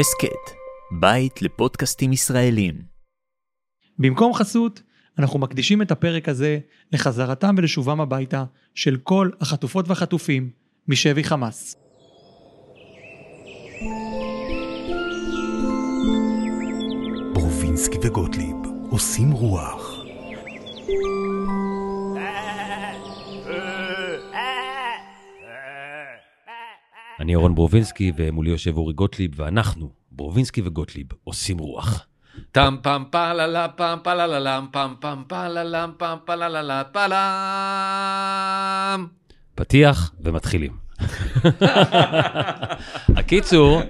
הסכת, בית לפודקאסטים ישראלים. במקום חסות, אנחנו מקדישים את הפרק הזה לחזרתם ולשובם הביתה של כל החטופות והחטופים משבי חמאס. ברובינסקי וגוטליב עושים רוח. אני אורן ברובינסקי ומולי יושב אורי גוטליב ואנחנו, ברובינסקי וגוטליב, עושים רוח. טם פם פללה פם פלללם פם פם פללם פם פלללה פלם. פתיח ומתחילים. הקיצור,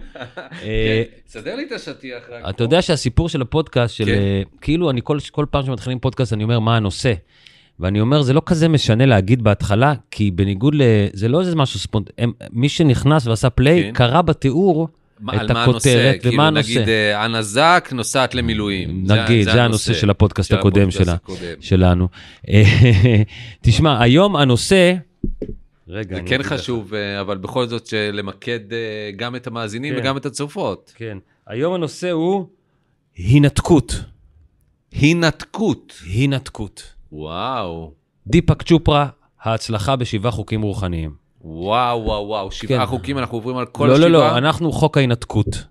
אה, סדר לי את השטיח רק. אתה יודע שהסיפור של הפודקאסט, של כן. אה, כאילו אני כל פעם שמתחילים פודקאסט אני אומר מה הנושא. ואני אומר זה לא כזה משנה להגיד בהתחלה, כי בניגוד ל... זה לא איזה משהו ספונט... הם, מי שנכנס ועשה פליי, כן. קרא בתיאור מה- את מה הנושא? הכותרת כאילו, ומה הנושא. נגיד אה, אנה זק נוסעת למילואים. נגיד, זה הנושא של הפודקאסט של הקודם שלה. הקודם. שלנו. תשמע, היום הנושא... רגע, זה כן אגיד לך. חשוב, אה, אבל בכל זאת למקד אה, גם את המאזינים כן. וגם את הצופות. כן. היום הנושא הוא הינתקות. הינתקות. הינתקות. וואו. דיפק צ'ופרה, ההצלחה בשבעה חוקים רוחניים. וואו, וואו, וואו. שבעה כן. חוקים, אנחנו עוברים על כל לא, השבעה? לא, לא, אנחנו חוק ההינתקות.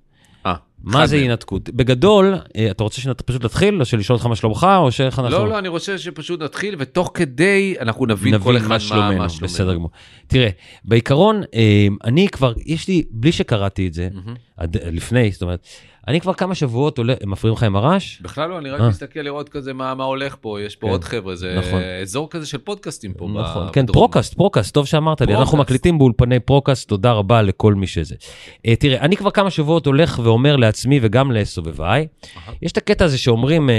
אה, מה זה מהם. הינתקות? בגדול, אה, אתה רוצה שפשוט נתחיל, או שלשאול אותך מה שלומך, או שאיך אנחנו... לא, לא, אני רוצה שפשוט נתחיל, ותוך כדי אנחנו נבין כל אחד מה שלומנו, מה שלומנו. בסדר גמור. תראה, בעיקרון, אה, אני כבר, יש לי, בלי שקראתי את זה, מהמם. עד- לפני, זאת אומרת, אני כבר כמה שבועות עולה, הם מפריעים לך עם הרעש? בכלל לא, אני רק אה. מסתכל לראות כזה מה מה הולך פה, יש פה כן. עוד חבר'ה, זה נכון. אזור כזה של פודקאסטים פה. ב- נכון, כן, בדרום. פרוקאסט, ProCast, טוב שאמרת לי, אנחנו. מקליטים באולפני ProCast, תודה רבה לכל מי שזה. אה, תראה, אני כבר כמה שבועות הולך ואומר לעצמי וגם לסובביי, יש את הקטע הזה שאומרים אה,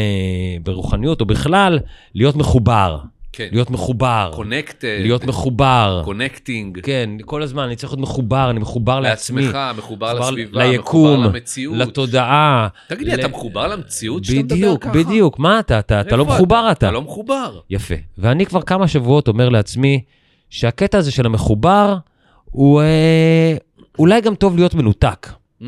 ברוחניות או בכלל, להיות מחובר, כן. להיות מחובר, connected, להיות מחובר, connecting, כן, כל הזמן אני צריך להיות מחובר, אני מחובר לעצמי, לעצמך, מחובר לסביבה, ליקום, מחובר למציאות. לתודעה. תגיד לי, ל- אתה מחובר למציאות שאתה מדבר בדיוק, ככה? בדיוק, מה אתה? אתה אתה לא מחובר אתה. אתה לא מחובר. יפה. ואני כבר כמה שבועות אומר לעצמי שהקטע הזה של המחובר, הוא אה, אולי גם טוב להיות מנותק. Mm,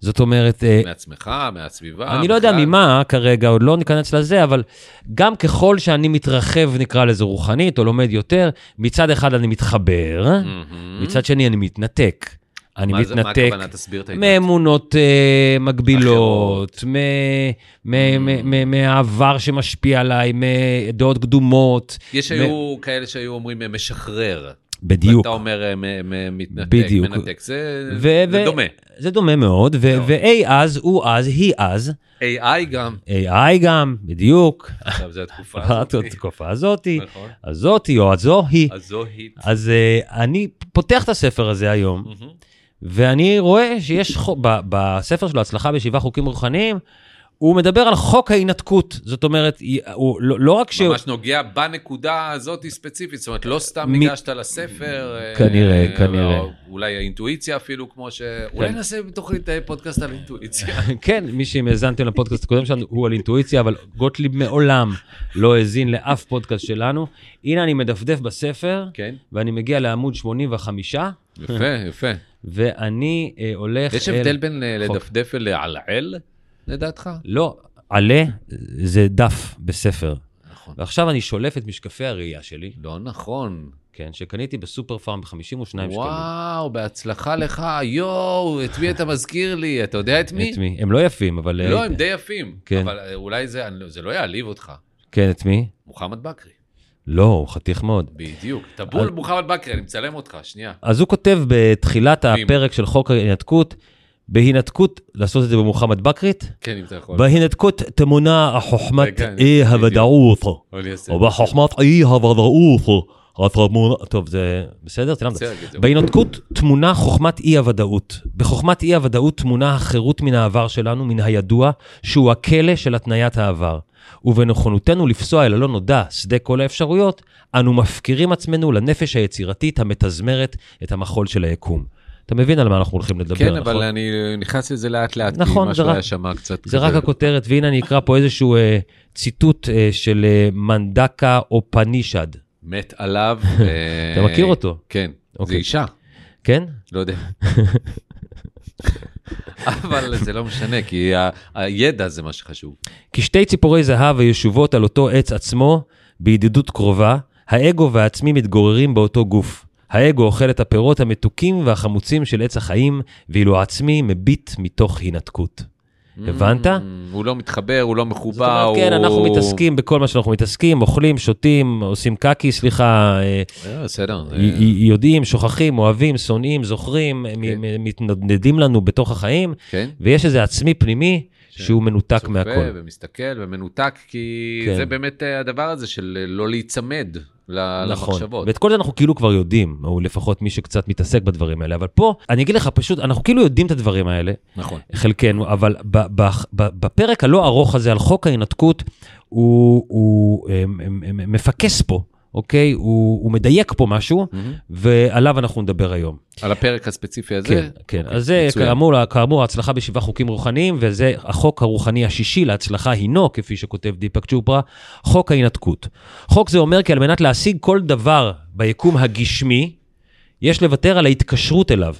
זאת אומרת, אה, מעצמך, מהסביבה. אני לא יודע בכלל. ממה כרגע, עוד לא ניכנס לזה, אבל גם ככל שאני מתרחב, נקרא לזה רוחנית, או לומד יותר, מצד אחד אני מתחבר, מהמם. מצד שני אני מתנתק. אני Mm-hmm. מה זה- מה מתנתק הכוונה? תסביר את העניין. מאמונות אה, מגבילות, מ- מ- מ- מ- מהעבר שמשפיע עליי, מדעות קדומות. יש מ- היו כאלה שהיו אומרים משחרר. בדיוק. ואתה אומר אה, מתנתק, בדיוק. מנתק. זה ו- זה ו- דומה. זה דומה מאוד, ו- מאוד. ו-A אז, הוא אז, היא אז, AI גם. AI גם, בדיוק. עכשיו זה התקופה הזאת. התקופה הזאתי, נכון. הזאתי או הזוהי. אז זו היט. אז אה, אני פותח את הספר הזה היום. ואני רואה שיש, חו- ב- בספר שלו, הצלחה בשבעה חוקים רוחניים, הוא מדבר על חוק ההינתקות. זאת אומרת, הוא לא לא רק ש... ממש נוגע בנקודה הזאת ספציפית, זאת אומרת, לא סתם מ- ניגשת לספר. אה, כנראה, אה, כנראה. או אולי האינטואיציה אפילו, כמו ש... אולי נעשה בתוכנית אה, פודקאסט על אינטואיציה. כן, מי שהאזנתם לפודקאסט הקודם שלנו הוא על אינטואיציה, אבל גוטליב מעולם לא האזין לאף פודקאסט שלנו. הנה אני מדפדף בספר, כן, ואני מגיע לעמוד 85, יפה, יפה. ואני אה, הולך יש אל... הבדל בין אה, חוק. לדפדף ולעלעל, לדעתך? לא, עלה זה דף בספר. נכון. ועכשיו אני שולף את משקפי הראייה שלי, לא נכון. כן, שקניתי בסופר פארם ב-52 שקלים. וואו, בהצלחה לך. יואו, את מי אתה מזכיר לי? אתה יודע את מי? את מי? הם לא יפים, אבל... לא, אה, הם די יפים. כן. אבל אה, אולי זה זה לא יעליב אותך. כן, את מי? מוחמד בכרי. לא, הוא חתיך מאוד. בדיוק. טבול מוחמד בכרי, אני מצלם אותך, שנייה. אז הוא כותב בתחילת הפרק של חוק ההינתקות, בהינתקות, לעשות את זה במוחמד בכרית, כן, אם אתה יכול. בהינתקות תמונה חוכמת אי. הוודאות. אעשה. ובחוכמת אי הוודאות. טוב, זה בסדר? בסדר, זה- בהינתקות תמונה חוכמת אי הוודאות. בחוכמת אי הוודאות תמונה החירות מן העבר שלנו, מן הידוע, שהוא הכלא של התניית העבר. ובנכונותנו לפסוע אל הלא נודע, שדה כל האפשרויות, אנו מפקירים עצמנו לנפש היצירתית המתזמרת את המחול של היקום. אתה מבין על מה אנחנו הולכים לדבר, כן, נכון? אבל אני נכנס לזה לאט לאט, נכון, כי זה משהו רק- היה שם קצת זה כזה. רק הכותרת, והנה אני אקרא פה איזשהו אה, ציטוט אה, של אה, מנדקה אופנישד. מת עליו. אה, אתה מכיר אותו? כן, זה אוקיי. אישה, כן? לא יודע. אבל זה לא משנה, כי ה- הידע זה מה שחשוב. כי שתי ציפורי זהב הישובות על אותו עץ עצמו, בידידות קרובה, האגו והעצמי מתגוררים באותו גוף. האגו אוכל את הפירות המתוקים והחמוצים של עץ החיים, ואילו העצמי מביט מתוך הינתקות. הבנת? Mm, הוא לא מתחבר, הוא לא זאת מחובר, אומרת, כן. אנחנו מתעסקים בכל מה שאנחנו מתעסקים, אוכלים, שותים, עושים קקי, סליחה, אה, אה, בסדר. י- יודעים, שוכחים, אוהבים, שונאים, זוכרים, כן. מתנדנדים לנו בתוך החיים, כן. ויש איזה עצמי פנימי שהוא מנותק צופה מהכל. ומסתכל ומנותק, כי כן. זה באמת אה, הדבר הזה של אה, לא להיצמד נכון, למחשבות. ואת כל זה אנחנו כאילו כבר יודעים, או לפחות מי שקצת מתעסק בדברים האלה, אבל פה, אני אגיד לך פשוט, אנחנו כאילו יודעים את הדברים האלה, נכון. חלקנו, אבל ב- ב- ב- בפרק הלא ארוך הזה על חוק ההינתקות, הוא, הוא הם, הם, הם, מפקס פה, אוקיי? הוא, הוא מדייק פה משהו, מהמם. ועליו אנחנו נדבר היום. על הפרק הספציפי הזה? כן, כן. אוקיי, אז זה מצוין. כאמור, כאמור, ההצלחה בשבעה חוקים רוחניים, וזה החוק הרוחני השישי להצלחה הינו, כפי שכותב דיפק צ'ופרה, חוק ההינתקות. חוק זה אומר כי על מנת להשיג כל דבר ביקום הגשמי, יש לוותר על ההתקשרות אליו.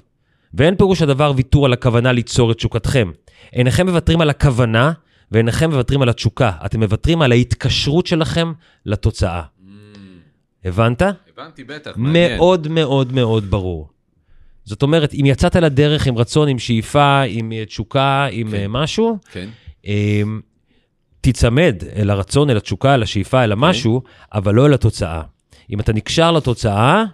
ואין פירוש הדבר ויתור על הכוונה ליצור את תשוקתכם. אינכם מוותרים על הכוונה, ואינכם מוותרים על התשוקה. אתם מוותרים על ההתקשרות שלכם לתוצאה. הבנת? הבנתי, בטח, מעניין. מאוד מאוד מאוד ברור. זאת אומרת, אם יצאת לדרך עם רצון, עם שאיפה, עם אה, תשוקה, עם כן. אה, משהו, כן. אה, תיצמד אל הרצון, אל התשוקה, אל השאיפה, אל המשהו, אבל לא אל התוצאה. אם אתה נקשר לתוצאה,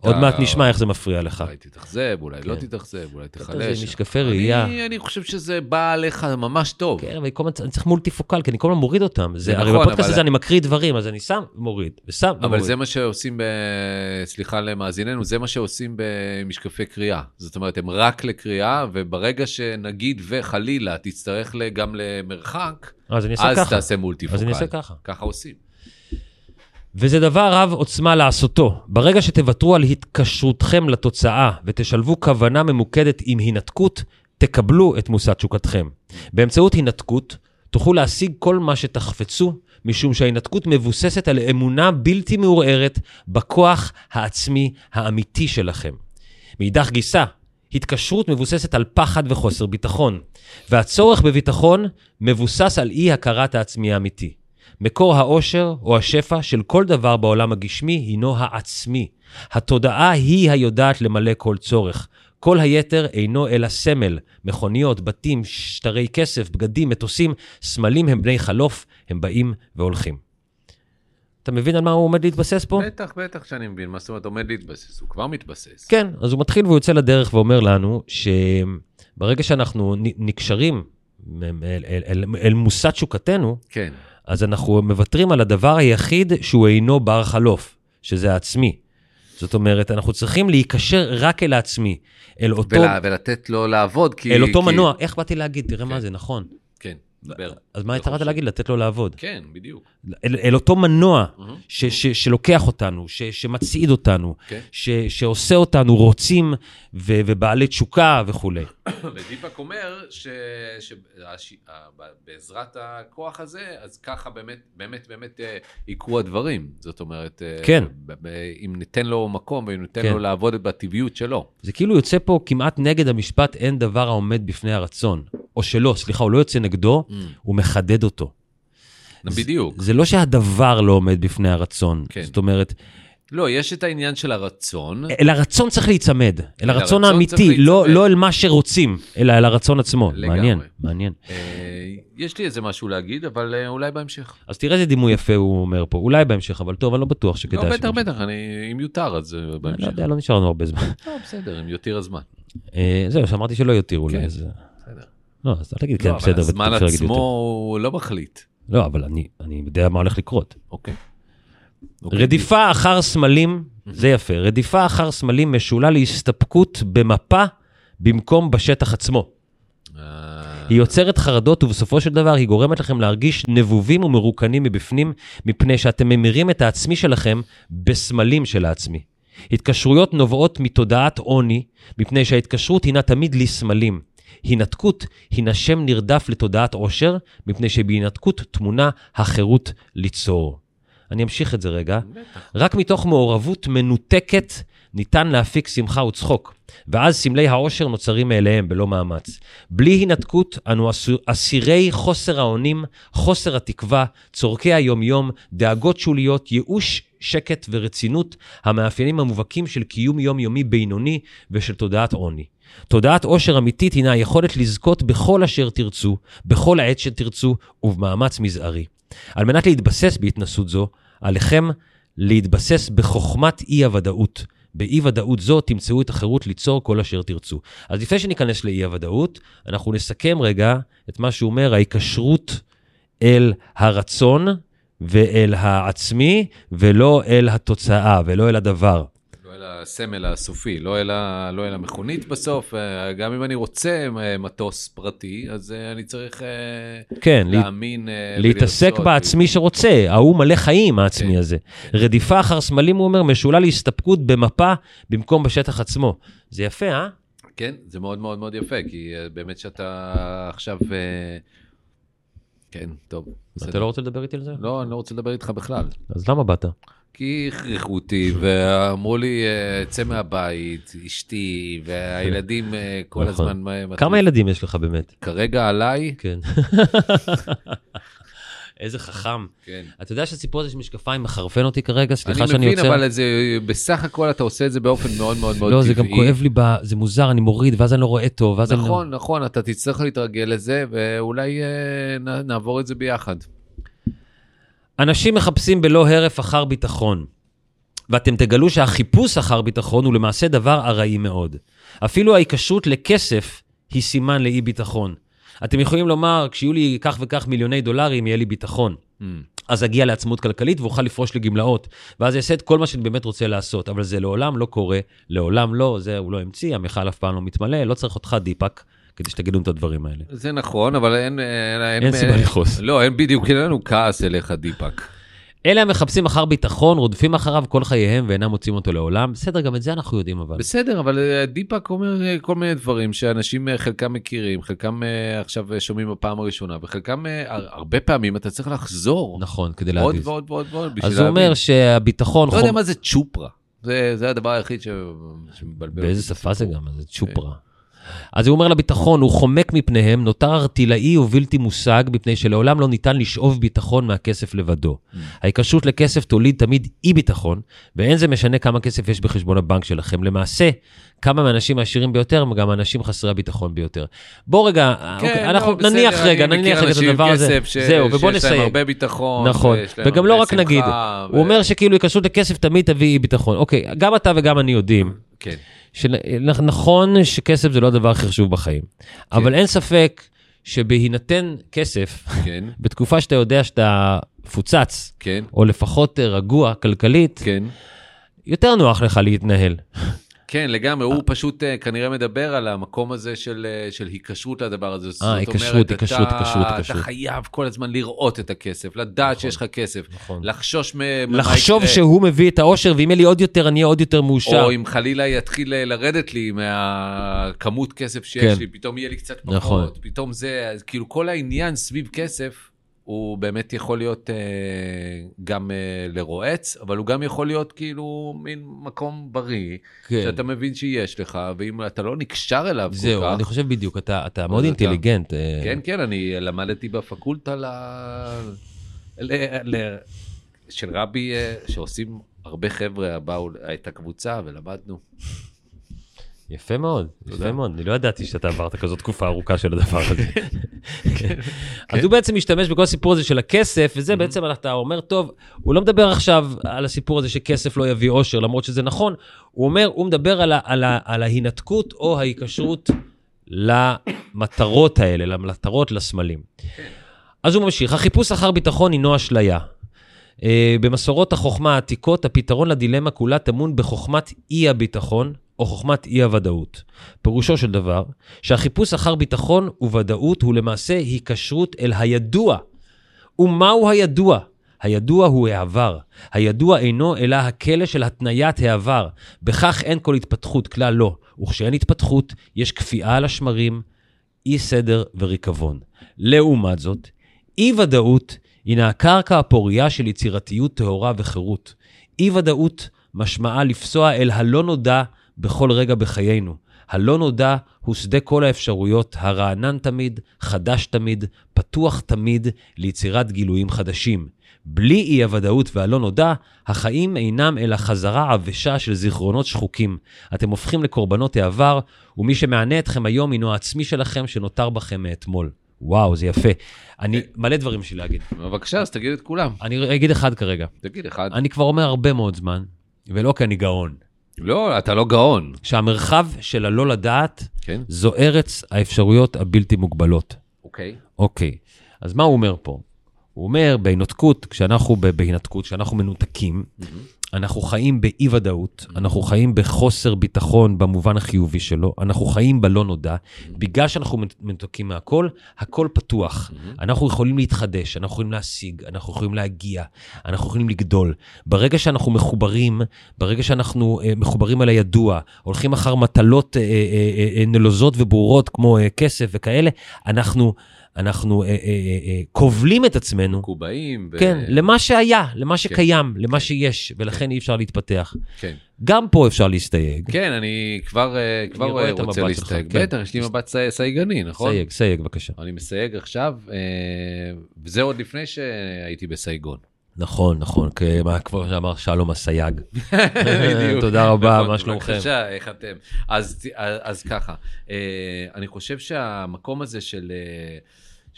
עוד מעט נשמע איך זה מפריע לך. אולי תתאכזב, אולי לא כן. תתאכזב, אולי זה תחלש. משקפי ראייה. אני- חושב שזה בא עליך ממש טוב. כן, אבל אני צריך מולטיפוקל, כי אני כל הזמן מוריד אותם. זה, זה הרי נכון, בפודקאסט אבל- הזה אני מקריא דברים, אז אני שם, מוריד, ושם, אבל ומוריד. זה מה שעושים. סליחה למאזיננו, זה מה שעושים במשקפי קריאה. זאת אומרת, הם רק לקריאה, וברגע שנגיד וחלילה תצטרך גם למרחק, אז. תעשה מולטיפוקל. אז אני אעשה ככה. ככה עושים. וזה דבר רב עוצמה לעשותו. ברגע שתוותרו על התקשרותכם לתוצאה ותשלבו כוונה ממוקדת עם הינתקות, תקבלו את מושא תשוקתכם. באמצעות הינתקות תוכלו להשיג כל מה שתחפצו, משום שההינתקות מבוססת על אמונה בלתי מעורערת בכוח העצמי האמיתי שלכם. מאידך גיסא, התקשרות מבוססת על פחד וחוסר ביטחון, והצורך בביטחון מבוסס על אי הכרת העצמי האמיתי. מקור העושר או השפע של כל דבר בעולם הגשמי הינו העצמי. התודעה היא היודעת למלא כל צורך. כל היתר אינו אלא סמל, מכוניות, בתים, שטרי כסף, בגדים, מטוסים, סמלים הם בני חלוף, הם באים והולכים. אתה מבין על מה הוא עומד להתבסס פה? בטח, בטח שאני מבין. מה זאת אומרת, עומד להתבסס, הוא כבר מתבסס. כן, אז הוא מתחיל והוא יוצא לדרך ואומר לנו שברגע שאנחנו נקשרים אל, אל, אל, אל מושא תשוקתנו, כן. אז אנחנו מוותרים על הדבר היחיד שהוא אינו בר חלוף, שזה העצמי. זאת אומרת, אנחנו צריכים להיקשר רק אל העצמי, אל אותו, ול... ולתת לו לעבוד, כי... אל אותו כי... מנוע. איך באתי להגיד? תראה מה כן. זה, נכון. כן, דבר. אז מה התחלת. להגיד? לתת לו לעבוד. כן, בדיוק. אל, אל אותו מנוע מהמם. ש, ש, שלוקח אותנו, ש, שמצעיד אותנו, כן. ש, שעושה אותנו רוצים ו, ובעלי תשוקה וכולי. ודיפק אומר שבעזרת הכוח הזה, אז ככה באמת, באמת, באמת אה, יקרו הדברים. זאת אומרת, אה, כן. אם ניתן לו מקום ואם ניתן כן. לו לעבוד בטבעיות שלו. זה כאילו יוצא פה כמעט נגד המשפט אין דבר העומד בפני הרצון. או שלא, סליחה, הוא לא יוצא נגדו, הוא מחדד אותו. בדיוק. זה לא שהדבר לא עומד בפני הרצון. כן. זאת אומרת, לא, יש את העניין של הרצון. אל הרצון צריך להיצמד. אל הרצון האמיתי, לא. לא אל מה שרוצים, אלא אל הרצון עצמו. לגמרי. מעניין, מעניין. אה, יש לי איזה משהו להגיד, אבל אה, אולי בהמשך. אז תראה איזה דימוי יפה הוא אומר פה, אולי בהמשך, אבל טוב, אני לא בטוח לא, שכדאי. בטח, שבהמשך. בטח, אני, אם יותר, אז אה, אני בהמשך. לא יודע, לא נשאר לנו הרבה זמן. לא, בסדר, אם יותר הזמן. אה, זהו, שאמרתי שלא יותיר אולי, כן. אז... בסדר. לא, אז אל תגיד כן, לא, בסדר, אבל הזמן עצמו. הוא לא מחליט. לא, אבל אני אני יודע מה הולך לקרות. אוקיי. אוקיי. רדיפה אחר סמלים, זה יפה, רדיפה אחר סמלים משולה להסתפקות במפה במקום בשטח עצמו. אה, היא יוצרת חרדות ובסופו של דבר היא גורמת לכם להרגיש נבובים ומרוקנים מבפנים, מפני שאתם ממירים את העצמי שלכם בסמלים של העצמי. התקשרויות נובעות מתודעת עוני, מפני שההתקשרות הינה תמיד לסמלים. הינתקות הינה שם נרדף לתודעת עושר, מפני שבהינתקות טמונה החירות ליצור. אני אמשיך את זה רגע. רק מתוך מעורבות מנותקת ניתן להפיק שמחה וצחוק, ואז סמלי העושר נוצרים מאליהם בלא מאמץ. בלי הינתקות, אנו אסירי חוסר האונים, חוסר התקווה, צורכי היומיום, דאגות שוליות, ייאוש, שקט ורצינות, המאפיינים המובהקים של קיום יומיומי בינוני ושל תודעת עוני. תודעת עושר אמיתית הינה היכולת לזכות בכל אשר תרצו, בכל עת שתרצו, ובמאמץ מזערי. על מנת להתבסס בהתנסות זו, עליכם להתבסס בחוכמת אי-הוודאות. באי-ודאות זו תמצאו את החירות ליצור כל אשר תרצו. אז לפני שניכנס לאי-הוודאות, אנחנו נסכם רגע את מה שהוא אומר, ההיקשרות אל הרצון ואל העצמי, ולא אל התוצאה ולא אל הדבר. אל הסמל הסופי, לא אל, ה, לא אל המכונית בסוף. אה, גם אם אני רוצה אה, מטוס פרטי, אז אה, אני צריך כן, לה- להאמין להתעסק. בעצמי שרוצה, ההוא מלא חיים, העצמי כן, הזה. רדיפה אחר סמלים, הוא אומר, משולה להסתפקות במפה במקום בשטח עצמו. זה יפה, אה? כן, זה מאוד מאוד מאוד יפה, כי באמת שאתה עכשיו... כן, טוב. אתה לא רוצה לדבר איתי על זה? לא, אני לא רוצה לדבר איתך בכלל. אז למה באת? כי הכריחו אותי, ואמרו לי, אה, צא מהבית, אשתי, והילדים אה, כל נכון. הזמן... מה- כמה. ילדים יש לך באמת? כרגע עליי, כן. איזה חכם. כן. אתה יודע שהסיפור הזה של משקפיים מחרפן אותי כרגע? סליחה אני שאני מבין, עוצר. אבל זה, בסך הכל אתה עושה את זה באופן מאוד מאוד מאוד לא, טבעי. זה גם כואב לי, ב... זה מוזר, אני מוריד, ואז אני לא רואה טוב, ואז אני לא... נכון, נכון, אתה תצטרך להתרגל לזה, ואולי אה, נעבור את זה ביחד. אנשים מחפשים בלא הרף אחר ביטחון, ואתם תגלו שהחיפוש אחר ביטחון הוא למעשה דבר ארעי מאוד. אפילו ההיקשרות לכסף היא סימן לאי ביטחון. אתם יכולים לומר, כשיהיו לי כך וכך מיליוני דולרים, יהיה לי ביטחון. Mm. אז אגיע לעצמאות כלכלית ואוכל לפרוש לגמלאות, ואז אעשה את כל מה שאני באמת רוצה לעשות, אבל זה לעולם לא קורה, לעולם לא, זה הוא לא המציא, המכל אף פעם לא מתמלא, לא צריך אותך דיפק כדי שתגידו את הדברים האלה. זה נכון, אבל אין... אה, אין סיבה לכעוס. לא, אין בדיוק, אין לנו כעס אליך, דיפק. אלה המחפשים אחר ביטחון, רודפים אחריו כל חייהם ואינם מוצאים אותו לעולם. בסדר, גם את זה אנחנו יודעים אבל. בסדר, אבל אה, דיפק אומר אה, כל מיני דברים שאנשים אה, חלקם מכירים, חלקם אה, עכשיו אה, שומעים בפעם הראשונה, וחלקם אה, הר- הרבה פעמים אתה צריך לחזור נכון, כדי עוד להגיד. ועוד ועוד ועוד בשביל אז הוא אומר להבין. שהביטחון... לא יודע מה זה צ'ופרה. זה זה הדבר היחיד ש- שמבלבל. באיזה שפה זה. גם? זה צ'ופרה. אז הוא אומר לביטחון, הוא חומק מפניהם, נותר ארטילאי ובלתי מושג, מפני שלעולם לא ניתן לשאוב ביטחון מהכסף לבדו. ההיקשרות לכסף תוליד תמיד אי ביטחון, ואין זה משנה כמה כסף יש בחשבון הבנק שלכם. למעשה, כמה מהאנשים העשירים ביותר הם גם האנשים חסרי הביטחון ביותר. בוא רגע, אוקיי, כן, אנחנו לא, בסדר, נניח רגע, נניח רגע את הדבר הזה. ש- זהו, ובוא שיש להם נסיים. הרבה ביטחון. נכון, וגם לא רק נגיד, שמחה, הוא ו- אומר שכאילו היקשרות לכסף תמיד תביא אי ביטחון. אוקיי, גם אתה וגם אני יודעים כן. שנכון שכסף זה לא הדבר הכי חשוב בחיים, אבל אין ספק שבהינתן כסף, כן, בתקופה שאתה יודע שאתה מפוצץ, כן, או לפחות רגוע כלכלית, כן. יותר נוח לך להתנהל. כן, לגמרי, הוא פשוט אה, כנראה מדבר על המקום הזה של, אה, של היקשרות לדבר הזה. אומרת, היקשרות, היקשרות, היקשרות, אתה. חייב כל הזמן לראות את הכסף, לדעת שיש לך כסף, נכון. לחשוש. ממה לחשוב יקרה, שהוא מביא את האושר, ואם יהיה לי עוד יותר, אני אהיה עוד יותר מאושר. או אם חלילה יתחיל אה, לרדת לי מהכמות כסף שיש כן. לי, פתאום יהיה לי קצת פחות, נכון. פתאום זה, כאילו כל העניין סביב כסף, הוא באמת יכול להיות אה, גם אה, לרועץ, אבל הוא גם יכול להיות כאילו מין מקום בריא, כן. שאתה מבין שיש לך, ואם אתה לא נקשר אליו זהו, כל כך, אני חושב בדיוק, אתה, אתה מאוד אתה- אינטליגנט. אה, כן, כן, אני למדתי בפקולטה ל... ל... ל... של רבי, אה, שעושים הרבה חבר'ה, באו, הייתה קבוצה ולמדנו. יפה מאוד, יפה. מאוד. אני לא ידעתי שאתה עברת כזאת תקופה ארוכה של הדבר הזה. כן. אז הוא בעצם משתמש בכל הסיפור הזה של הכסף, וזה Mm-hmm. בעצם אתה אומר, טוב, הוא לא מדבר עכשיו על הסיפור הזה שכסף לא יביא אושר, למרות שזה נכון, הוא אומר, הוא מדבר על, ההינתקות או ההיקשרות למטרות האלה, למטרות, לסמלים. אז הוא ממשיך, החיפוש אחר ביטחון הינו אשליה. Uh, במסורות החוכמה העתיקות, הפתרון לדילמה כולה טמון בחוכמת אי-הביטחון, או חוכמת אי-הוודאות. פירושו של דבר, שהחיפוש אחר ביטחון וודאות הוא למעשה היקשרות אל הידוע. ומהו הידוע? הידוע הוא העבר. הידוע אינו אלא הכלא של התניית העבר. בכך אין כל התפתחות, כלל לא. וכשאין התפתחות, יש קפיאה על השמרים, אי סדר וריקבון. לעומת זאת, אי-ודאות הינה הקרקע הפורייה של יצירתיות טהורה וחירות. אי-ודאות משמעה לפסוע אל הלא נודע בכל רגע בחיינו. הלא נודע הוא שדה כל האפשרויות, הרענן תמיד, חדש תמיד, פתוח תמיד ליצירת גילויים חדשים. בלי אי-הוודאות והלא נודע, החיים אינם אלא חזרה עבשה של זיכרונות שחוקים. אתם הופכים לקורבנות העבר, ומי שמענה אתכם היום הינו העצמי שלכם שנותר בכם מאתמול. וואו, זה יפה. אני, מלא דברים שלי להגיד. בבקשה, אז תגיד את כולם. אני אגיד אחד כרגע. תגיד אחד. אני כבר אומר הרבה מאוד זמן, ולא כי אני גאון, לא, אתה לא גאון. שהמרחב של הלא לדעת כן? זו ארץ האפשרויות הבלתי מוגבלות. אוקיי. אוקיי, אז מה הוא אומר פה? הוא אומר, בהינתקות, כשאנחנו בהינתקות, כשאנחנו מנותקים, אנחנו חיים באי-ודאות, אנחנו חיים בחוסר ביטחון במובן החיובי שלו, אנחנו חיים בלא נודע. בגלל שאנחנו מנותקים מהכל, הכל פתוח. אנחנו יכולים להתחדש, אנחנו יכולים להשיג, אנחנו יכולים להגיע, אנחנו יכולים לגדול. ברגע שאנחנו מחוברים, ברגע שאנחנו אה, מחוברים אל הידוע, הולכים אחר מטלות אה, אה, נלוזות וברורות כמו כסף וכאלה, אנחנו... אנחנו אה, אה, אה, כובלים את עצמנו, מקובעים. ו- כן, למה שהיה, למה שקיים, למה שיש, ולכן אי אפשר להתפתח. כן. גם פה אפשר להסתייג. כן, אני כבר כבר רואה את רוצה להסתייג. כן. בטח, יש לי מבט סי- סייגני, נכון? סייג, סייג, בבקשה. אני מסייג עכשיו, וזה עוד לפני שהייתי בסייגון. נכון, נכון, כבר שאמר שלום הסייג. בדיוק. תודה רבה, נכון, מה שלומכם? בבקשה, איך אתם? אז, ככה, אני חושב שהמקום הזה של,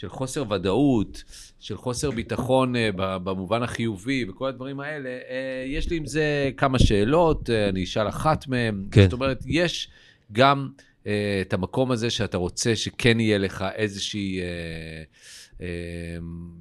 של חוסר ודאות, של חוסר ביטחון אה, במובן החיובי וכל הדברים האלה, אה, יש לי עם זה כמה שאלות, אה, אני אשאל אחת מהן. כן. זאת אומרת, יש גם את המקום הזה שאתה רוצה שכן יהיה לך איזושהי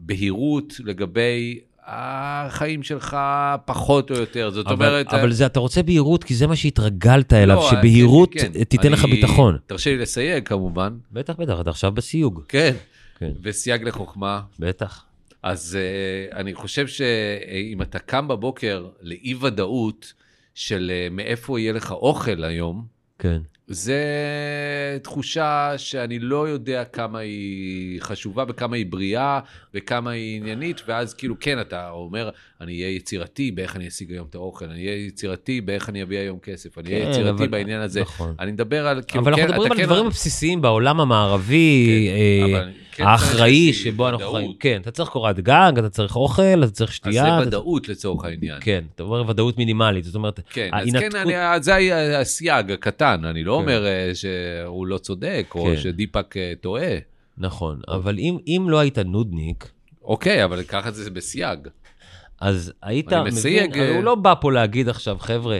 בהירות לגבי... החיים שלך פחות או יותר, זאת אבל- אומרת... אבל זה, אתה רוצה בהירות, כי זה מה שהתרגלת אליו, לא, שבהירות כן, כן. תיתן לך אני- ביטחון. תרשה לי לסייג כמובן. בטח, בטח, אתה עכשיו בסיוג. כן. כן. וסייג לחוכמה. בטח. אז uh, אני חושב שאם אתה קם בבוקר לאי ודאות של uh, מאיפה יהיה לך אוכל היום, כן. זה תחושה שאני לא יודע כמה היא חשובה וכמה היא בריאה וכמה היא עניינית, ואז כאילו כן, אתה אומר, אני אהיה יצירתי באיך אני אשיג היום את האוכל, אני אהיה יצירתי באיך אני אביא היום כסף, אני אהיה כן, יצירתי אבל- בעניין הזה. נכון. אני מדבר על, כאילו, אבל כן, אנחנו מדברים על כן- הדברים הבסיסיים בעולם המערבי, כן, אה, כן האחראי שבו אנחנו. חיים. כן, אתה צריך קורת גג, אתה צריך אוכל, אתה צריך אז שתייה. זה אתה- ודאות לצורך העניין. כן, אתה אומר ודאות מינימלית, זאת אומרת, כן, אז ההינתקות- כן, אני, זה הסייג הקטן, אני לא כן. אומר אה, שהוא לא צודק, או כן. שדיפאק אה, טועה. נכון, אבל אם, אם לא היית נודניק, אוקיי, אבל קח את זה בסייג. אז היית אני מבין, מסייג, הרי אה, הוא לא בא פה להגיד עכשיו, חבר'ה,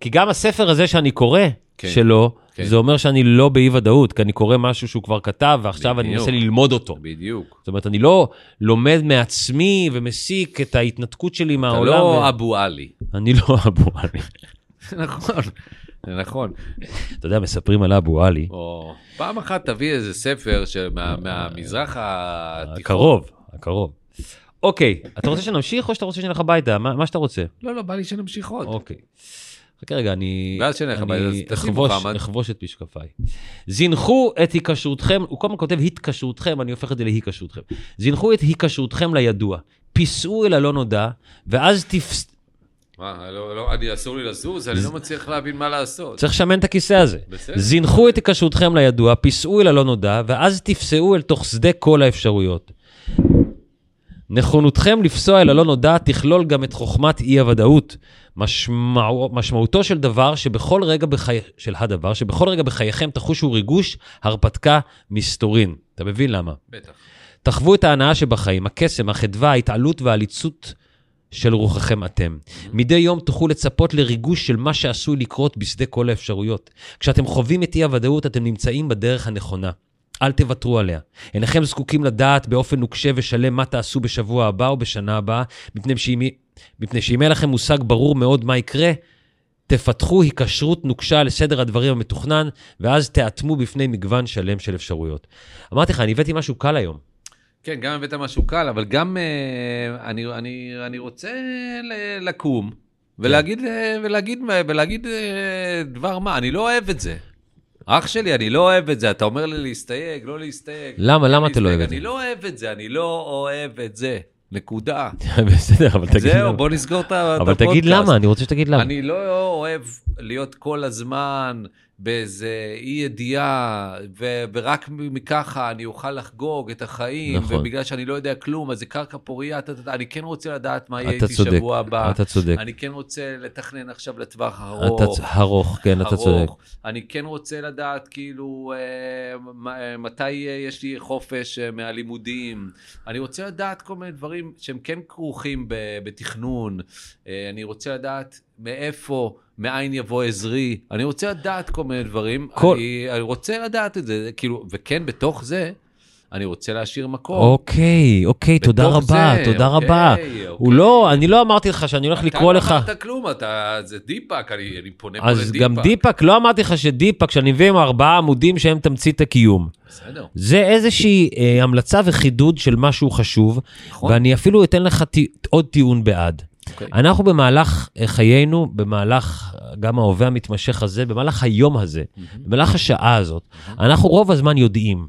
כי גם הספר הזה שאני קורא, כן. שלו, כן. זה אומר שאני לא באי ודאות, כי אני קורא משהו שהוא כבר כתב, ועכשיו אני בדיוק. מנסה ללמוד אותו. בדיוק. זאת אומרת, אני לא לומד מעצמי ומסיק את ההתנתקות שלי אתה מהעולם. לא ו- אבו עלי. אני לא אבו עלי. נכון, זה נכון. אתה יודע, מספרים על אבו עלי, או פעם אחת תביא איזה ספר שמה- מהמזרח התיכון. הקרוב, הקרוב. אוקיי, אתה רוצה שנמשיך או שאתה רוצה שנלך הביתה? מה מה שאתה רוצה. לא, לא, בא לי שנמשיך עוד. אוקיי. חכה רגע, אני... ואז שנלך הביתה, אז אני תשים מוחמד. אחבוש את משקפיי. זינחו את היקשרותכם, הוא קודם כל כותב התקשרותכם, אני הופך את זה להיקשרותכם. זינחו את היקשרותכם לידוע, פיסעו אל הלא נודע, ואז תפס... מה, לא, לא, אני אסור לי לזוז? אני לא מצליח להבין מה לעשות. צריך לשמן את הכיסא הזה. בסדר. זינחו את היקשרותכם לידוע, פיסעו אל הלא נודע, ואז תפסעו אל תוך שדה כל האפשרויות. נכונותכם לפסוע אל הלא נודע תכלול גם את חוכמת אי-הוודאות. משמעו, משמעותו של דבר שבכל רגע בחי... של הדבר שבכל רגע בחייכם תחושו ריגוש, הרפתקה, מסתורין. אתה מבין למה? בטח. תחוו את ההנאה שבחיים, הקסם, החדווה, ההתעלות והעליצות של רוחכם אתם. מדי יום תוכלו לצפות לריגוש של מה שעשוי לקרות בשדה כל האפשרויות. כשאתם חווים את אי-הוודאות, אתם נמצאים בדרך הנכונה. אל תוותרו עליה. אינכם זקוקים לדעת באופן נוקשה ושלם מה תעשו בשבוע הבא או בשנה הבאה, מפני שאם, מפני שאם אין לכם מושג ברור מאוד מה יקרה, תפתחו היקשרות נוקשה לסדר הדברים המתוכנן, ואז תאטמו בפני מגוון שלם של אפשרויות. אמרתי לך, אני הבאתי משהו קל היום. כן, גם הבאת משהו קל, אבל גם אה, אני, אני, אני רוצה ל- לקום ולהגיד, אה, ולהגיד, ולהגיד אה, דבר מה, אני לא אוהב את זה. אח שלי, אני לא אוהב את זה, אתה אומר לי להסתייג, לא להסתייג. למה? למה אתה לא. אוהב את זה? אני לא אוהב את זה, אני לא אוהב את זה. נקודה. בסדר, אבל תגיד זהו, למה. בוא נסגור את ה- את אבל הפודקאסט. תגיד למה, אני רוצה שתגיד למה. אני לא אוהב להיות כל הזמן באיזה אי ידיעה, ו- ורק מככה אני אוכל לחגוג את החיים, נכון. ובגלל שאני לא יודע כלום, אז זה קרקע פוריה, טה, טה, טה. אני כן רוצה לדעת מה יהיה אתה איתי צודק, שבוע הבא. אתה צודק. אני כן רוצה לתכנן עכשיו לטווח אתה ארוך. צ- ארוך, כן, אתה ארוך. צודק. אני כן רוצה לדעת כאילו אה, מתי יש לי חופש אה, מהלימודים. אני רוצה לדעת כל מיני דברים שהם כן כרוכים ב- בתכנון. אה, אני רוצה לדעת מאיפה, מאין יבוא עזרי. אני רוצה לדעת כל מיני דברים. כל- אני, אני רוצה לדעת את זה, כאילו, וכן, בתוך זה, אני רוצה להשאיר מקום. אוקיי, אוקיי, תודה בתוך רבה, זה, תודה אוקיי, רבה. אוקיי. הוא לא, אני לא אמרתי לך שאני הולך לקרוא לך. אתה לא אמרת כלום, אתה, זה דיפאק, אני, אני פונה פה לדיפאק. אז גם דיפאק, לא אמרתי לך שדיפאק, שאני מביא עם ארבעה עמודים שהם תמצית הקיום. בסדר. זה איזושהי אה, המלצה וחידוד של משהו חשוב, נכון. ואני אפילו אתן לך טי, עוד טיעון בעד. אוקיי. אנחנו במהלך אה, חיינו, במהלך אה, גם ההווה המתמשך הזה, במהלך היום הזה, במהלך השעה הזאת, אנחנו רוב הזמן יודעים.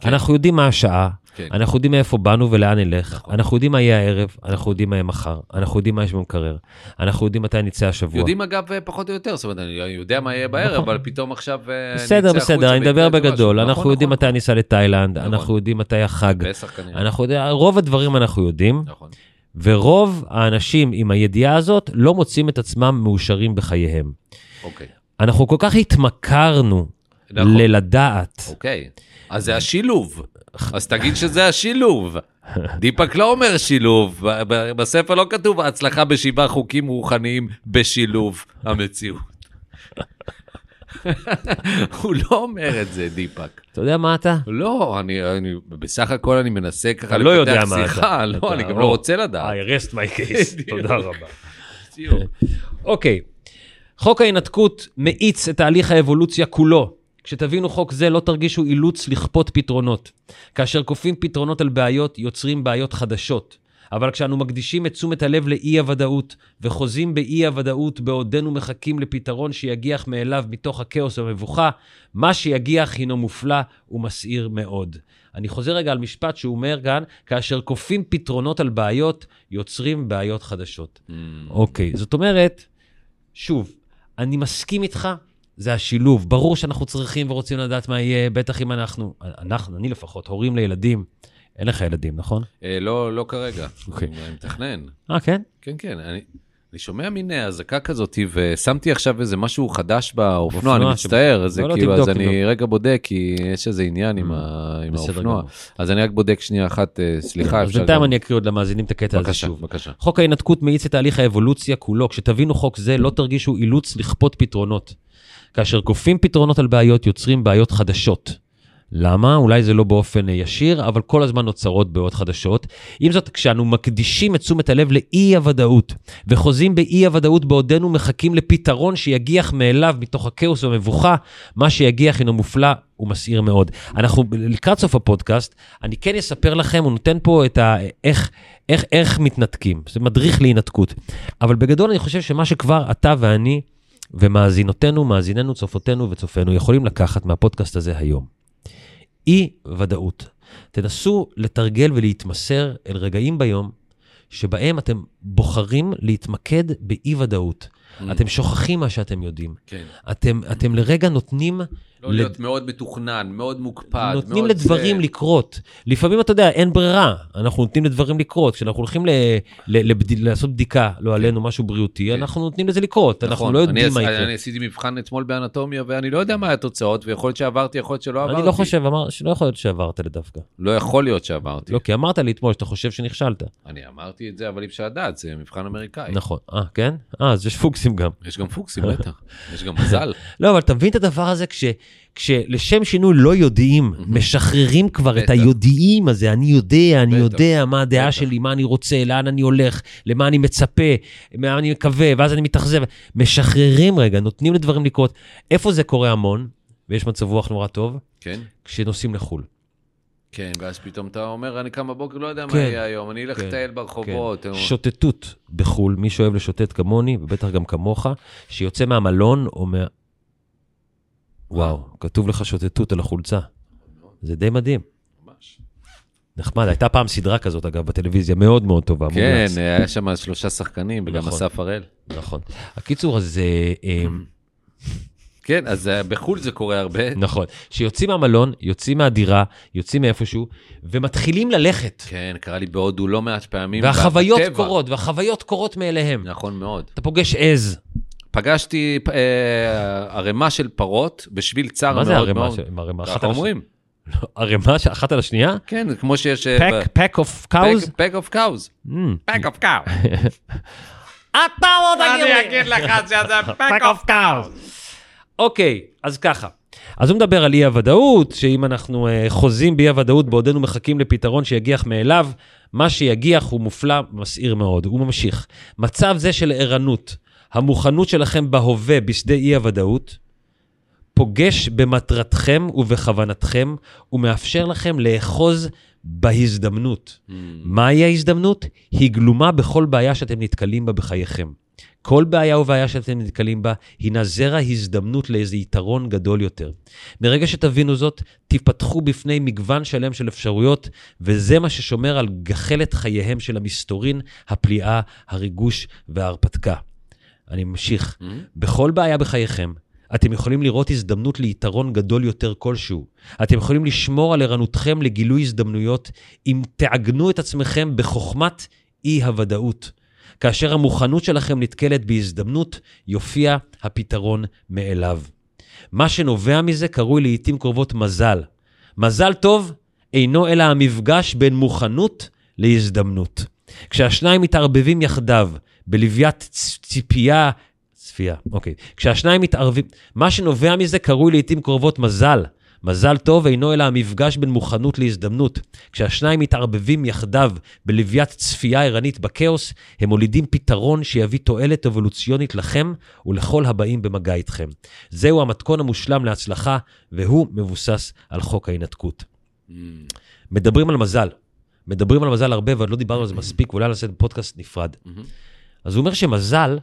כן. אנחנו יודעים מה השעה, כן. אנחנו יודעים מאיפה באנו ולאן נלך, נכון. אנחנו יודעים מה יהיה הערב, אנחנו יודעים מה יהיה מחר, אנחנו יודעים מה יש במקרר, אנחנו יודעים מתי נצא השבוע. יודעים אגב פחות או יותר, זאת אומרת, אני יודע מה יהיה בערב, נכון. אבל פתאום עכשיו אה, בסדר, נצא בסדר, החוצה אני מדבר בגדול, משהו. אנחנו נכון, יודעים נכון, מתי ניסע לתאילנד, נכון. אנחנו יודעים מתי החג. אנחנו יודעים, רוב הדברים אנחנו יודעים, נכון. ורוב האנשים עם הידיעה הזאת לא מוצאים את עצמם מאושרים בחייהם. אוקיי. אנחנו כל כך התמכרנו נכון. ללדעת. אוקיי. אז זה השילוב. אז תגיד שזה השילוב. דיפק לא אומר שילוב, בספר לא כתוב ההצלחה בשבעה חוקים רוחניים בשילוב המציאות. הוא לא אומר את זה, דיפק. אתה יודע מה אתה? לא, אני, אני בסך הכל אני מנסה ככה אתה לא יודע לפתח מה אתה. שיחה, אתה- לא, אני גם. לא רוצה לדעת. I rest my case. תודה רבה. אוקיי, חוק ההינתקות מאיץ את תהליך האבולוציה כולו. כשתבינו חוק זה, לא תרגישו אילוץ לכפות פתרונות. כאשר כופים פתרונות על בעיות, יוצרים בעיות חדשות. אבל כשאנו מקדישים את תשומת הלב לאי-הוודאות, וחוזים באי-הוודאות בעודנו מחכים לפתרון שיגיח מאליו מתוך הכאוס והמבוכה, מה שיגיח הינו מופלא ומסעיר מאוד. אני חוזר רגע על משפט שהוא אומר כאן, כאשר כופים פתרונות על בעיות, יוצרים בעיות חדשות. Mm, אוקיי, זאת אומרת, שוב, אני מסכים איתך, זה השילוב. ברור שאנחנו צריכים ורוצים לדעת מה יהיה, בטח אם אנחנו, אנחנו, אני לפחות, הורים לילדים. אין לך ילדים, נכון? אה, לא, לא כרגע. אוקיי. אני מתכנן. אה, כן? כן, כן, אני, שומע מין אה, אזעקה כזאת, ושמתי עכשיו איזה משהו חדש באופנוע, אני מצטער, זה לא, לא, כאילו, אז אני רגע בודק, כי יש איזה עניין עם, Mm, האופנוע. אז אני רק בודק שנייה אחת, אה, סליחה, אז אפשר בינתיים גם- אני אקריא עוד למאזינים את הקטע הזה בבקשה, שוב. בבקשה. חוק ההינתקות מאיץ את תהליך האבולוציה כולו. כשתבינו חוק זה, לא תרגישו אילוץ לכפות פתרונות. כאשר כופים פתרונות על בעיות, יוצרים בעיות חדשות. למה? אולי זה לא באופן אה, ישיר, אבל כל הזמן נוצרות בעיות חדשות. עם זאת, כשאנו מקדישים את תשומת הלב לאי-הוודאות, וחוזים באי-הוודאות בעודנו מחכים לפתרון שיגיח מאליו מתוך הכאוס והמבוכה, מה שיגיח הינו מופלא ומסעיר מאוד. אנחנו לקראת סוף הפודקאסט, אני כן אספר לכם, הוא נותן פה את ה... איך, איך, איך מתנתקים. זה מדריך להינתקות. אבל בגדול אני חושב שמה שכבר אתה ואני ומאזינותינו, מאזיננו, צופותינו וצופינו יכולים לקחת מהפודקאסט הזה היום. אי ודאות. תנסו לתרגל ולהתמסר אל רגעים ביום שבהם אתם בוחרים להתמקד באי ודאות. Mm. אתם שוכחים מה שאתם יודעים. כן. אתם, אתם לרגע נותנים לא להיות מאוד מתוכנן, מאוד מוקפד. נותנים מאוד לדברים זה. לקרות. לפעמים, אתה יודע, אין ברירה, אנחנו נותנים לדברים לקרות. כשאנחנו הולכים ל, ל, לבד, לעשות בדיקה, לא עלינו, משהו בריאותי, כן. אנחנו נותנים לזה לקרות. אנחנו נכון. לא אני יודעים מה עש- יקרה. אני עשיתי מבחן אתמול באנטומיה, ואני לא יודע מה התוצאות, ויכול להיות שעברתי, יכול להיות שלא עברתי. אני לא חושב, אמר, שלא יכול להיות שעברת לדווקא. לא יכול להיות שעברתי. לא, כי אמרת לי אתמול שאתה חושב שנכשלת. אני אמרתי את זה, אבל אי אפשר לדעת, זה מבחן אמריקאי. נכון. אה, כן? אה, אז יש פוקסים גם. יש גם פוקסים, בטח. יש גם מזל. לא, אבל אתה מבין את הדבר הזה כש... כשלשם שינוי לא יודעים, משחררים כבר את. היודעים הזה, אני יודע, אני. יודע מה הדעה. שלי, מה אני רוצה, לאן אני הולך, למה אני מצפה, מה אני מקווה, ואז אני מתאכזב. משחררים רגע, נותנים לדברים לקרות. איפה זה קורה המון, ויש מצב רוח נורא טוב? כן? כשנוסעים לחו"ל. כן, ואז פתאום אתה אומר, אני קם בבוקר, לא יודע מה כן. יהיה היום, אני אלך כן, לטייל ברחובות. כן. שוטטות בחו"ל, מי שאוהב לשוטט כמוני, ובטח גם כמוך, שיוצא מהמלון או מה... וואו, כתוב לך שוטטות על החולצה. זה די מדהים. נחמד, הייתה פעם סדרה כזאת, אגב, בטלוויזיה, מאוד מאוד טובה. כן, מומלץ. היה שם שלושה שחקנים, וגם נכון. אסף הראל. נכון. הקיצור, אז... אה, כן, אז אה, בחו"ל זה קורה הרבה. נכון. שיוצאים מהמלון, יוצאים מהדירה, יוצאים מאיפשהו, ומתחילים ללכת. כן, קרה לי בהודו לא מעט פעמים. והחוויות בטבע. קורות, והחוויות קורות מאליהם. נכון מאוד. אתה פוגש עז. פגשתי אה, ערימה של פרות בשביל צר מה מאוד זה מאוד. ערימה? של- ערימה? ככה אומרים. ערימה ש- אחת על השנייה? כן, כמו שיש... אה, pack, pack of cows? pack of cows. pack of cows. אתה לא תגיד לי. אני אגיד לך שזה pack of cows. אוקיי, אז ככה. אז הוא מדבר על אי הוודאות, שאם אנחנו אה, חוזים באי הוודאות בעודנו מחכים לפתרון שיגיח מאליו, מה שיגיח הוא מופלא, מסעיר מאוד. הוא ממשיך. מצב זה של ערנות, המוכנות שלכם בהווה בשדה אי הוודאות, פוגש במטרתכם ובכוונתכם, ומאפשר לכם לאחוז בהזדמנות. מהי ההזדמנות? היא גלומה בכל בעיה שאתם נתקלים בה בחייכם. כל בעיה ובעיה שאתם נתקלים בה הינה זרע הזדמנות לאיזה יתרון גדול יותר. מרגע שתבינו זאת, תיפתחו בפני מגוון שלם של אפשרויות, וזה מה ששומר על גחלת חייהם של המסתורין, הפליאה, הריגוש וההרפתקה. אני ממשיך. בכל בעיה בחייכם, אתם יכולים לראות הזדמנות ליתרון גדול יותר כלשהו. אתם יכולים לשמור על ערנותכם לגילוי הזדמנויות אם תעגנו את עצמכם בחוכמת אי-הוודאות. כאשר המוכנות שלכם נתקלת בהזדמנות, יופיע הפתרון מאליו. מה שנובע מזה קרוי לעיתים קרובות מזל. מזל טוב אינו אלא המפגש בין מוכנות להזדמנות. כשהשניים מתערבבים יחדיו בלוויית ציפייה, צפייה, אוקיי. כשהשניים מתערבים, מה שנובע מזה קרוי לעיתים קרובות מזל. מזל טוב אינו אלא המפגש בין מוכנות להזדמנות. כשהשניים מתערבבים יחדיו בלוויית צפייה ערנית בכאוס, הם מולידים פתרון שיביא תועלת אבולוציונית לכם ולכל הבאים במגע איתכם. זהו המתכון המושלם להצלחה, והוא מבוסס על חוק ההינתקות. מדברים על מזל. מדברים על מזל הרבה, ועוד לא דיברנו על זה מספיק, ואולי נעשה פודקאסט נפרד. אז הוא אומר שמזל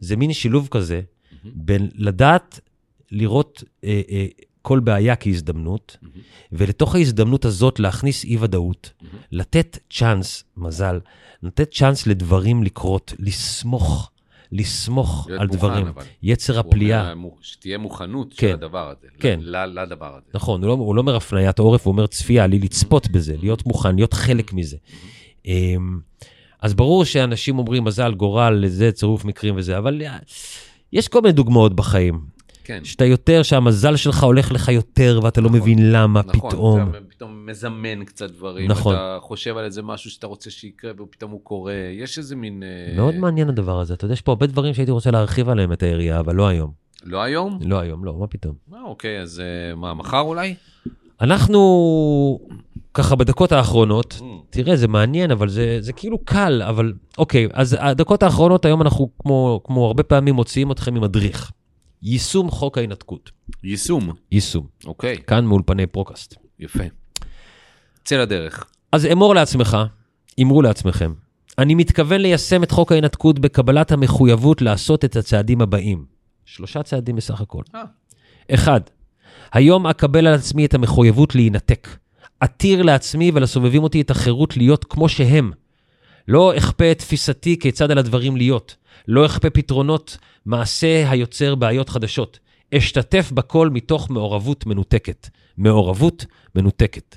זה מין שילוב כזה בין לדעת לראות אה, אה, כל בעיה כהזדמנות, ולתוך ההזדמנות הזאת להכניס אי-ודאות, לתת צ'אנס, מזל, לתת צ'אנס לדברים לקרות, לסמוך, לסמוך על מוכן, דברים. אבל. יצר הפליאה. אומר, שתהיה מוכנות כן. של הדבר הזה. כן. לדבר הזה. נכון, הוא לא, הוא לא אומר הפניית העורף, הוא אומר צפייה, לי לצפות בזה, להיות מוכן, להיות חלק מזה. אמ, אז ברור שאנשים אומרים מזל, גורל, זה צירוף מקרים וזה, אבל אה, יש כל מיני דוגמאות בחיים. כן. שאתה יותר, שהמזל שלך הולך לך יותר, ואתה לא נכון, מבין למה נכון, פתאום. אתה פתאום מזמן קצת דברים. נכון. אתה חושב על איזה משהו שאתה רוצה שיקרה, ופתאום הוא קורה. יש איזה מין... אה, מאוד מעניין הדבר הזה. אתה יודע, יש פה הרבה דברים שהייתי רוצה להרחיב עליהם את היריעה, אבל לא היום. לא היום? לא היום, לא, מה פתאום. אה, אוקיי, אז אה, מה, מחר אולי? אנחנו, ככה בדקות האחרונות, Mm. תראה, זה מעניין, אבל זה, זה כאילו קל, אבל אוקיי, אז הדקות האחרונות היום אנחנו, כמו, כמו הרבה פעמים, מוציאים אתכם ממדריך. יישום חוק ההינתקות. יישום. יישום. אוקיי, כאן מאולפני פרוקאסט. יפה. צא לדרך. אז אמור לעצמך, אמרו לעצמכם, אני מתכוון ליישם את חוק ההינתקות בקבלת המחויבות לעשות את הצעדים הבאים. שלושה צעדים בסך הכל. אה. אחד, היום אקבל על עצמי את המחויבות להינתק. אתיר לעצמי ולסובבים אותי את החירות להיות כמו שהם. לא אכפה את תפיסתי כיצד על הדברים להיות. לא אכפה פתרונות מעשה היוצר בעיות חדשות. אשתתף בכל מתוך מעורבות מנותקת. מעורבות מנותקת.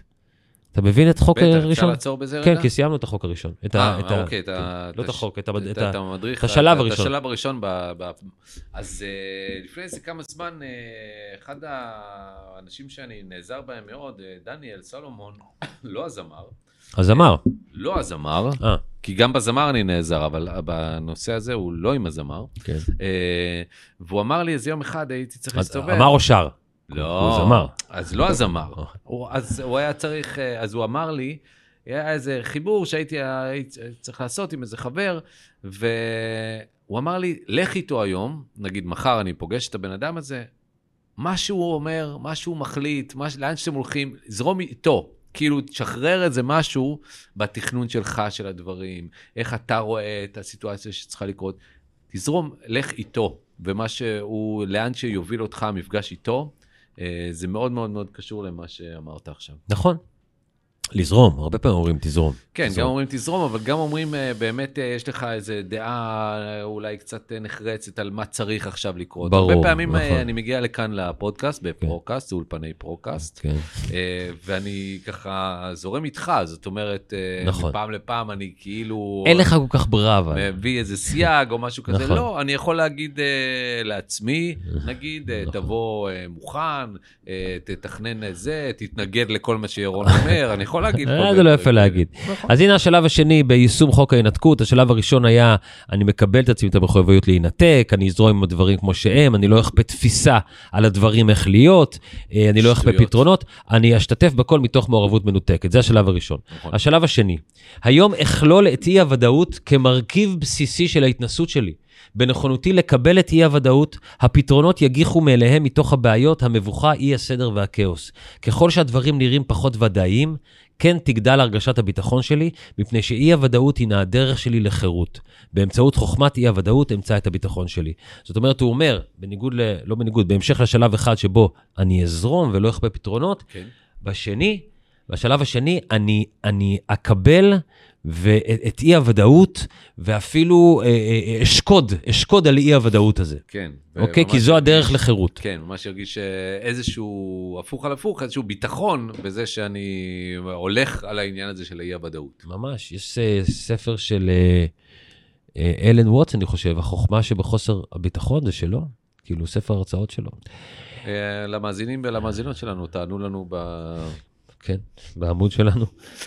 אתה מבין את חוק בטח, אפשר הראשון? לעצור בזה כן, רגע? כי סיימנו את החוק הראשון. את ה- אה, ה- אוקיי, את ה... כן, לא את החוק, את ה- את את ה- ה- השלב הראשון. השלב הראשון. אז אה, לפני איזה כמה זמן, אה, אחד האנשים שאני נעזר בהם מאוד, אה, דניאל סולומון, לא הזמר, אז אמר. לא הזמר, כי גם בזמר אני נעזר, אבל בנושא הזה הוא לא עם הזמר. כן. והוא אמר לי איזה יום אחד הייתי צריך להסתובב. אמר או שר? לא, הוא זמר. אז לא הזמר. אה. הוא, אז הוא היה צריך, אה, אז הוא אמר לי, היה איזה חיבור שהייתי הייתי צריך לעשות עם איזה חבר, והוא אמר לי, לך איתו היום, נגיד מחר אני פוגש את הבן אדם הזה, מה שהוא אומר, מה שהוא מחליט, מה, לאן שאתם הולכים, זרום איתו. כאילו, תשחרר איזה משהו בתכנון שלך של הדברים, איך אתה רואה את הסיטואציה שצריכה לקרות. תזרום, לך איתו, ומה שהוא, לאן שיוביל אותך המפגש איתו, זה מאוד מאוד מאוד קשור למה שאמרת עכשיו. נכון. לזרום, הרבה פעמים אומרים תזרום. כן, תזרום. גם אומרים תזרום, אבל גם אומרים, אה, באמת אה, יש לך איזה דעה אה, אולי קצת נחרצת על מה צריך עכשיו לקרות. ברור, הרבה פעמים נכון. אני מגיע לכאן לפודקאסט, בפרוקאסט, זה אולפני פרוקאסט, כן. ואני ככה זורם איתך, זאת אומרת, נכון. מפעם לפעם אני כאילו... אין לך כל כך ברירה, אבל. מביא איזה סייג או משהו כזה, נכון. לא, אני יכול להגיד לעצמי, נגיד, נכון. תבוא מוכן, תתכנן את זה, תתנגד לכל מה שירון אומר, אני יכול להגיד כל אה, זה לא יפה. להגיד. נכון. אז הנה השלב השני ביישום חוק ההינתקות. השלב הראשון היה, אני מקבל את עצמי את המחויבויות להינתק, אני אזרום עם הדברים כמו שהם, אני לא אכפה תפיסה על הדברים איך להיות, אה, אני לא אכפה. פתרונות, אני אשתתף בכל מתוך מעורבות מנותקת. זה השלב הראשון. נכון. השלב השני, היום אכלול את אי-הוודאות כמרכיב בסיסי של ההתנסות שלי. בנכונותי לקבל את אי-הוודאות, הפתרונות יגיחו מאליהם מתוך הבעיות, המבוכה, אי הסדר והכאוס. ככל שהדברים נראים פחות ודאיים, כן תגדל הרגשת הביטחון שלי, מפני שאי-הוודאות הינה הדרך שלי לחירות. באמצעות חוכמת אי-הוודאות אמצא את הביטחון שלי. זאת אומרת, הוא אומר, בניגוד ל... לא בניגוד, בהמשך לשלב אחד שבו אני אזרום ולא אכפה פתרונות, כן. בשני, בשלב השני, אני, אני אקבל ואת את אי-הוודאות, ואפילו אה, אה, אשקוד, אשקוד על אי-הוודאות הזה. כן. אוקיי? כי זו הדרך הרגיש- לחירות. כן, ממש הרגיש אה, איזשהו, הפוך על הפוך, איזשהו ביטחון בזה שאני הולך על העניין הזה של האי-הוודאות. ממש, יש ספר של אלן ווטס, אני חושב, החוכמה שבחוסר הביטחון זה שלו, כאילו ספר הרצאות שלו. למאזינים ולמאזינות שלנו, תענו לנו ב... כן, בעמוד שלנו,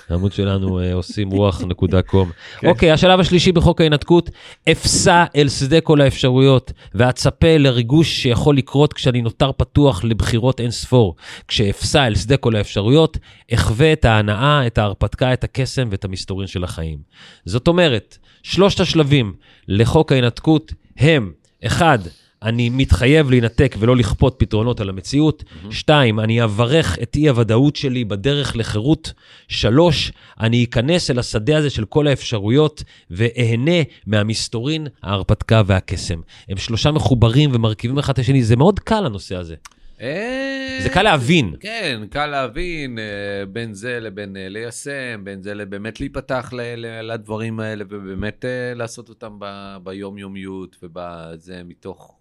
העמוד שלנו אה, עושים רוח.קום. כן. אוקיי, השלב השלישי בחוק ההינתקות, אפסע אל שדה כל האפשרויות, ואצפה לריגוש שיכול לקרות כשאני נותר פתוח לבחירות אין ספור. כשאפסע אל שדה כל האפשרויות, אחווה את ההנאה, את ההרפתקה, את הקסם ואת המסתורין של החיים. זאת אומרת, שלושת השלבים לחוק ההינתקות הם, אחד, אני מתחייב להינתק ולא לכפות פתרונות על המציאות. שתיים, אני אברך את אי-הוודאות שלי בדרך לחירות. שלוש, אני אכנס אל השדה הזה של כל האפשרויות ואהנה מהמסתורין, ההרפתקה והקסם. הם שלושה מחוברים ומרכיבים אחד את השני, זה מאוד קל הנושא הזה. אה, זה קל להבין. כן, קל להבין אה, בין זה לבין אה, ליישם, בין זה לבאמת להיפתח לדברים האלה ובאמת לעשות אותם ביומיומיות ובזה מתוך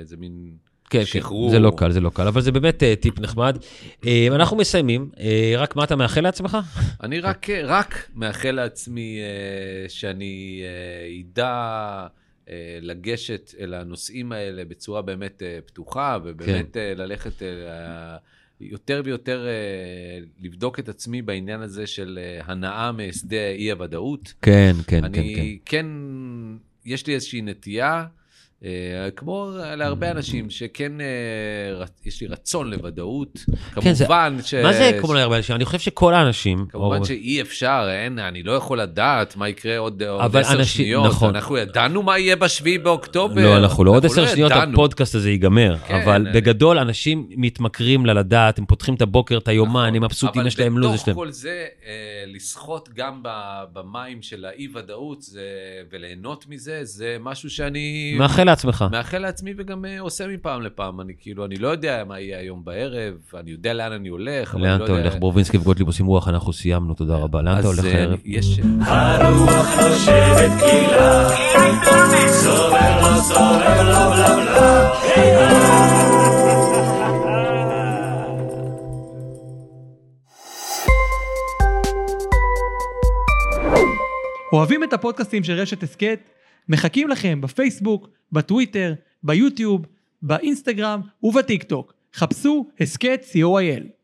איזה מין כן, שחרור. כן, זה לא קל, זה לא קל, אבל זה באמת אה, טיפ נחמד. אה, אנחנו מסיימים, אה, רק מה אתה מאחל לעצמך? אני רק, רק מאחל לעצמי אה, שאני אה, אדע אה, לגשת אל הנושאים האלה בצורה באמת אה, פתוחה, ובאמת אה, ללכת אה, יותר ויותר אה, לבדוק את עצמי בעניין הזה של אה, הנאה משדה אי-הוודאות. כן, כן, כן, כן. אני כן, יש לי איזושהי נטייה, אה, כמו להרבה אנשים, שכן אה, יש לי רצון לוודאות. כן, כמובן ש... מה זה כמו להרבה אנשים? אני חושב שכל האנשים, כמובן או- שאי אפשר, אין, אני לא יכול לדעת מה יקרה עוד אבל עשר אנשים- שניות. נכון. אנחנו ידענו מה יהיה בשביעי באוקטובר. לא, אנחנו לא עוד עשר שניות ידענו. הפודקאסט הזה ייגמר, כן. אבל בגדול אנשים מתמכרים ללדעת, הם פותחים את הבוקר, את היומן, נכון. הם מבסוטים, יש להם אבל לו"ז, יש בתוך. כל זה, אה, לשחות גם במים של האי-ודאות וליהנות מזה, זה משהו שאני מאחל לעצמך. מאחל לעצמי וגם אה, עושה מפעם לפעם. אני כאילו, אני לא יודע מה יהיה היום בערב, אני יודע לאן אני הולך, אבל לאן אני לא אתה יודע... הולך? ברובינסקי וגוטליב עושים רוח, אנחנו סיימנו, תודה רבה. לאן אתה אז, הולך אה, הערב? יש... הרוח נושבת קהילה, סובב לו, סובב לו, בלה בלה. אוהבים את הפודקאסטים של רשת הסכת? מחכים לכם בפייסבוק, בטוויטר, ביוטיוב, באינסטגרם ובטיק טוק. חפשו הסכת co.il.